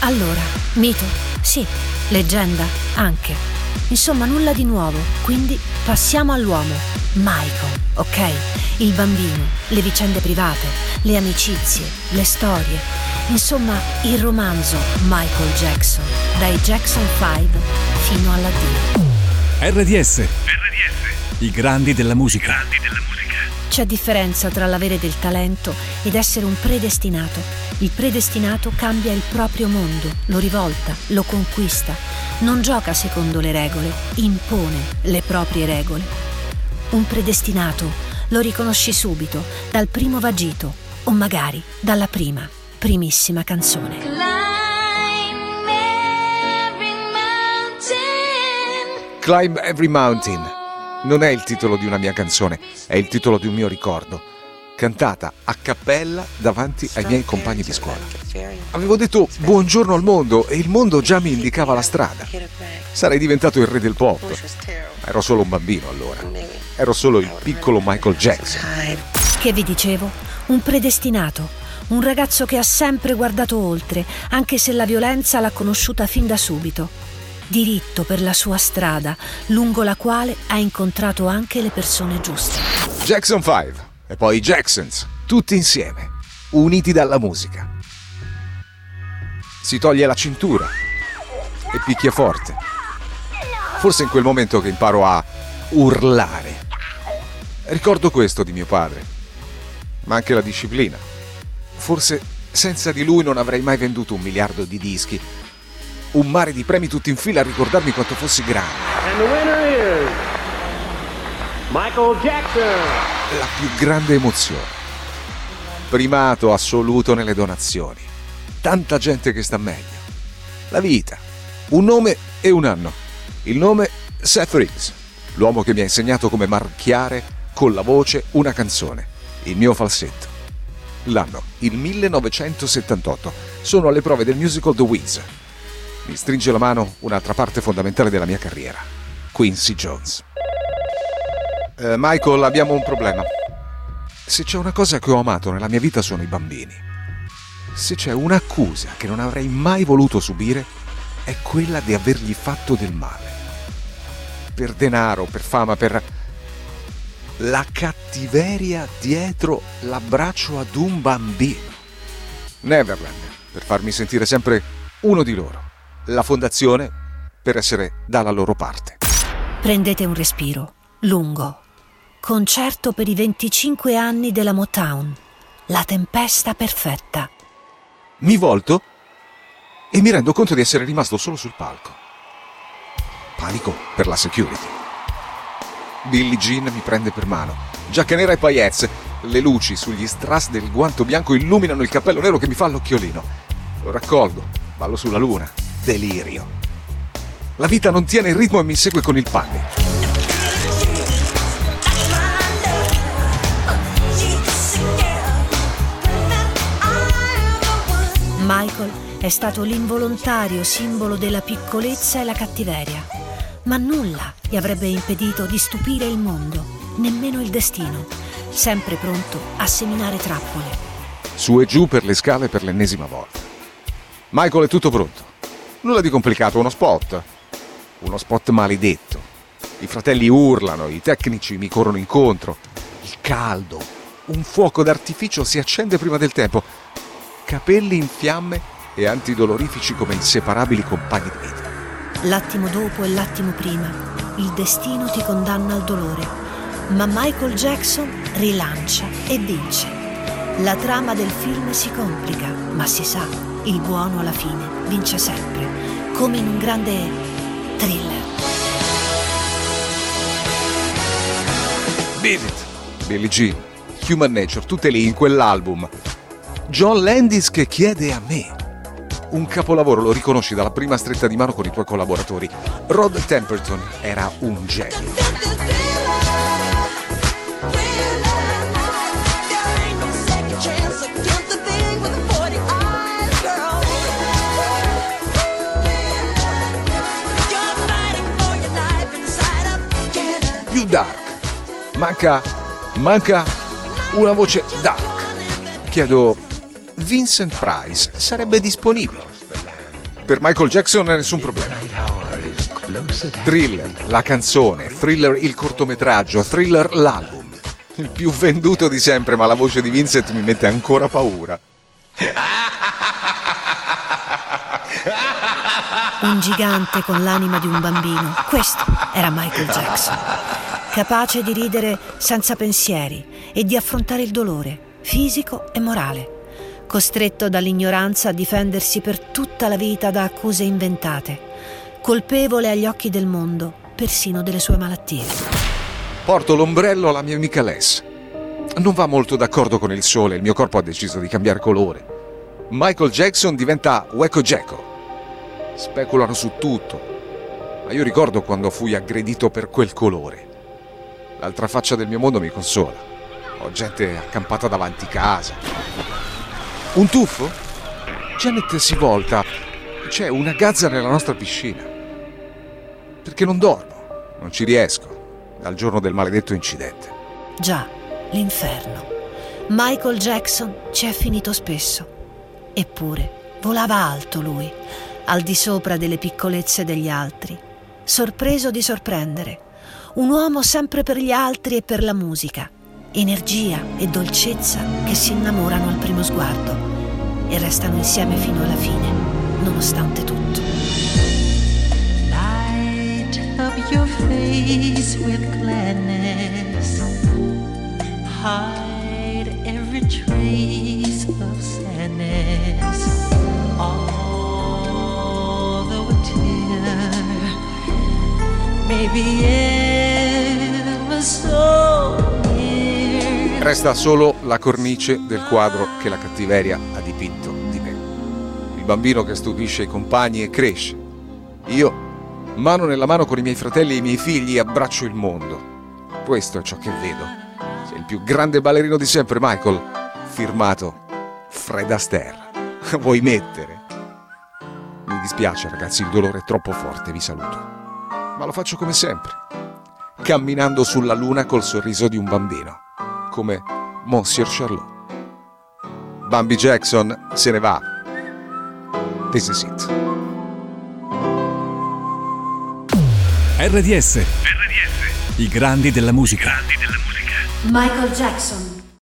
Allora, mito? Sì. Leggenda? Anche. Insomma, nulla di nuovo. Quindi passiamo all'uomo. Michael, ok? Il bambino, le vicende private, le amicizie, le storie. Insomma, il romanzo Michael Jackson, dai Jackson 5 fino alla D. RDS. RDS. I grandi della musica. I grandi della musica. C'è differenza tra l'avere del talento ed essere un predestinato. Il predestinato cambia il proprio mondo, lo rivolta, lo conquista, non gioca secondo le regole, impone le proprie regole. Un predestinato lo riconosci subito, dal primo vagito o magari dalla prima, primissima canzone. Climb Every Mountain non è il titolo di una mia canzone, è il titolo di un mio ricordo, cantata a cappella davanti ai miei compagni di scuola. Avevo detto buongiorno al mondo e il mondo già mi indicava la strada. Sarei diventato il re del pop. Ero solo un bambino allora. Ero solo il piccolo Michael Jackson. Che vi dicevo? Un predestinato. Un ragazzo che ha sempre guardato oltre, anche se la violenza l'ha conosciuta fin da subito diritto per la sua strada, lungo la quale ha incontrato anche le persone giuste. Jackson 5 e poi i Jacksons, tutti insieme, uniti dalla musica. Si toglie la cintura e picchia forte. Forse in quel momento che imparo a urlare. Ricordo questo di mio padre, ma anche la disciplina. Forse senza di lui non avrei mai venduto un miliardo di dischi un mare di premi tutti in fila a ricordarmi quanto fossi grande. And the winner is Michael Jackson. La più grande emozione. Primato assoluto nelle donazioni. Tanta gente che sta meglio. La vita. Un nome e un anno. Il nome Seth Riggs, l'uomo che mi ha insegnato come marchiare con la voce una canzone, il mio falsetto. L'anno, il 1978. Sono alle prove del musical The Wiz, mi stringe la mano un'altra parte fondamentale della mia carriera, Quincy Jones. Eh, Michael, abbiamo un problema. Se c'è una cosa che ho amato nella mia vita sono i bambini. Se c'è un'accusa che non avrei mai voluto subire, è quella di avergli fatto del male. Per denaro, per fama, per la cattiveria dietro l'abbraccio ad un bambino. Neverland, per farmi sentire sempre uno di loro la fondazione per essere dalla loro parte. Prendete un respiro lungo. Concerto per i 25 anni della Motown. La tempesta perfetta. Mi volto e mi rendo conto di essere rimasto solo sul palco. Panico per la security. Billie Jean mi prende per mano. Giacca nera e paillets. Le luci sugli strass del guanto bianco illuminano il cappello nero che mi fa l'occhiolino. Lo raccolgo, ballo sulla luna delirio. La vita non tiene il ritmo e mi segue con il pane. Michael è stato l'involontario simbolo della piccolezza e la cattiveria, ma nulla gli avrebbe impedito di stupire il mondo, nemmeno il destino, sempre pronto a seminare trappole. Su e giù per le scale per l'ennesima volta. Michael è tutto pronto. Nulla di complicato, uno spot. Uno spot maledetto. I fratelli urlano, i tecnici mi corrono incontro. Il caldo. Un fuoco d'artificio si accende prima del tempo. Capelli in fiamme e antidolorifici come inseparabili compagni di vita. L'attimo dopo e l'attimo prima, il destino ti condanna al dolore. Ma Michael Jackson rilancia e vince. La trama del film si complica, ma si sa, il buono alla fine vince sempre, come in un grande thriller. Beat Billie Jean, Human Nature, tutte lì in quell'album. John Landis che chiede a me. Un capolavoro lo riconosci dalla prima stretta di mano con i tuoi collaboratori. Rod Temperton era un genio. Dark. Manca, manca una voce dark. Chiedo, Vincent Price sarebbe disponibile? Per Michael Jackson nessun problema. Thriller, la canzone, Thriller il cortometraggio, Thriller l'album. Il più venduto di sempre, ma la voce di Vincent mi mette ancora paura. Un gigante con l'anima di un bambino. Questo era Michael Jackson. Capace di ridere senza pensieri e di affrontare il dolore, fisico e morale. Costretto dall'ignoranza a difendersi per tutta la vita da accuse inventate. Colpevole agli occhi del mondo, persino delle sue malattie. Porto l'ombrello alla mia amica Les. Non va molto d'accordo con il sole, il mio corpo ha deciso di cambiare colore. Michael Jackson diventa Wacko Jacko. Speculano su tutto, ma io ricordo quando fui aggredito per quel colore. L'altra faccia del mio mondo mi consola. Ho gente accampata davanti casa. Un tuffo? Janet si volta. C'è una gazza nella nostra piscina. Perché non dormo, non ci riesco, dal giorno del maledetto incidente. Già, l'inferno. Michael Jackson ci è finito spesso. Eppure, volava alto lui, al di sopra delle piccolezze degli altri, sorpreso di sorprendere. Un uomo sempre per gli altri e per la musica, energia e dolcezza che si innamorano al primo sguardo e restano insieme fino alla fine, nonostante tutto. Light up your face with gladness. Hide every trace of sadness. Although a tear may be Resta solo la cornice del quadro che la cattiveria ha dipinto di me. Il bambino che stupisce i compagni e cresce. Io, mano nella mano con i miei fratelli e i miei figli, abbraccio il mondo. Questo è ciò che vedo. Sei il più grande ballerino di sempre, Michael. Firmato Fred Astaire. Vuoi mettere? Mi dispiace, ragazzi, il dolore è troppo forte, vi saluto. Ma lo faccio come sempre, camminando sulla luna col sorriso di un bambino, come Monsieur Charlot. Bambi Jackson se ne va. This is it. RDS. I grandi della musica. Michael Jackson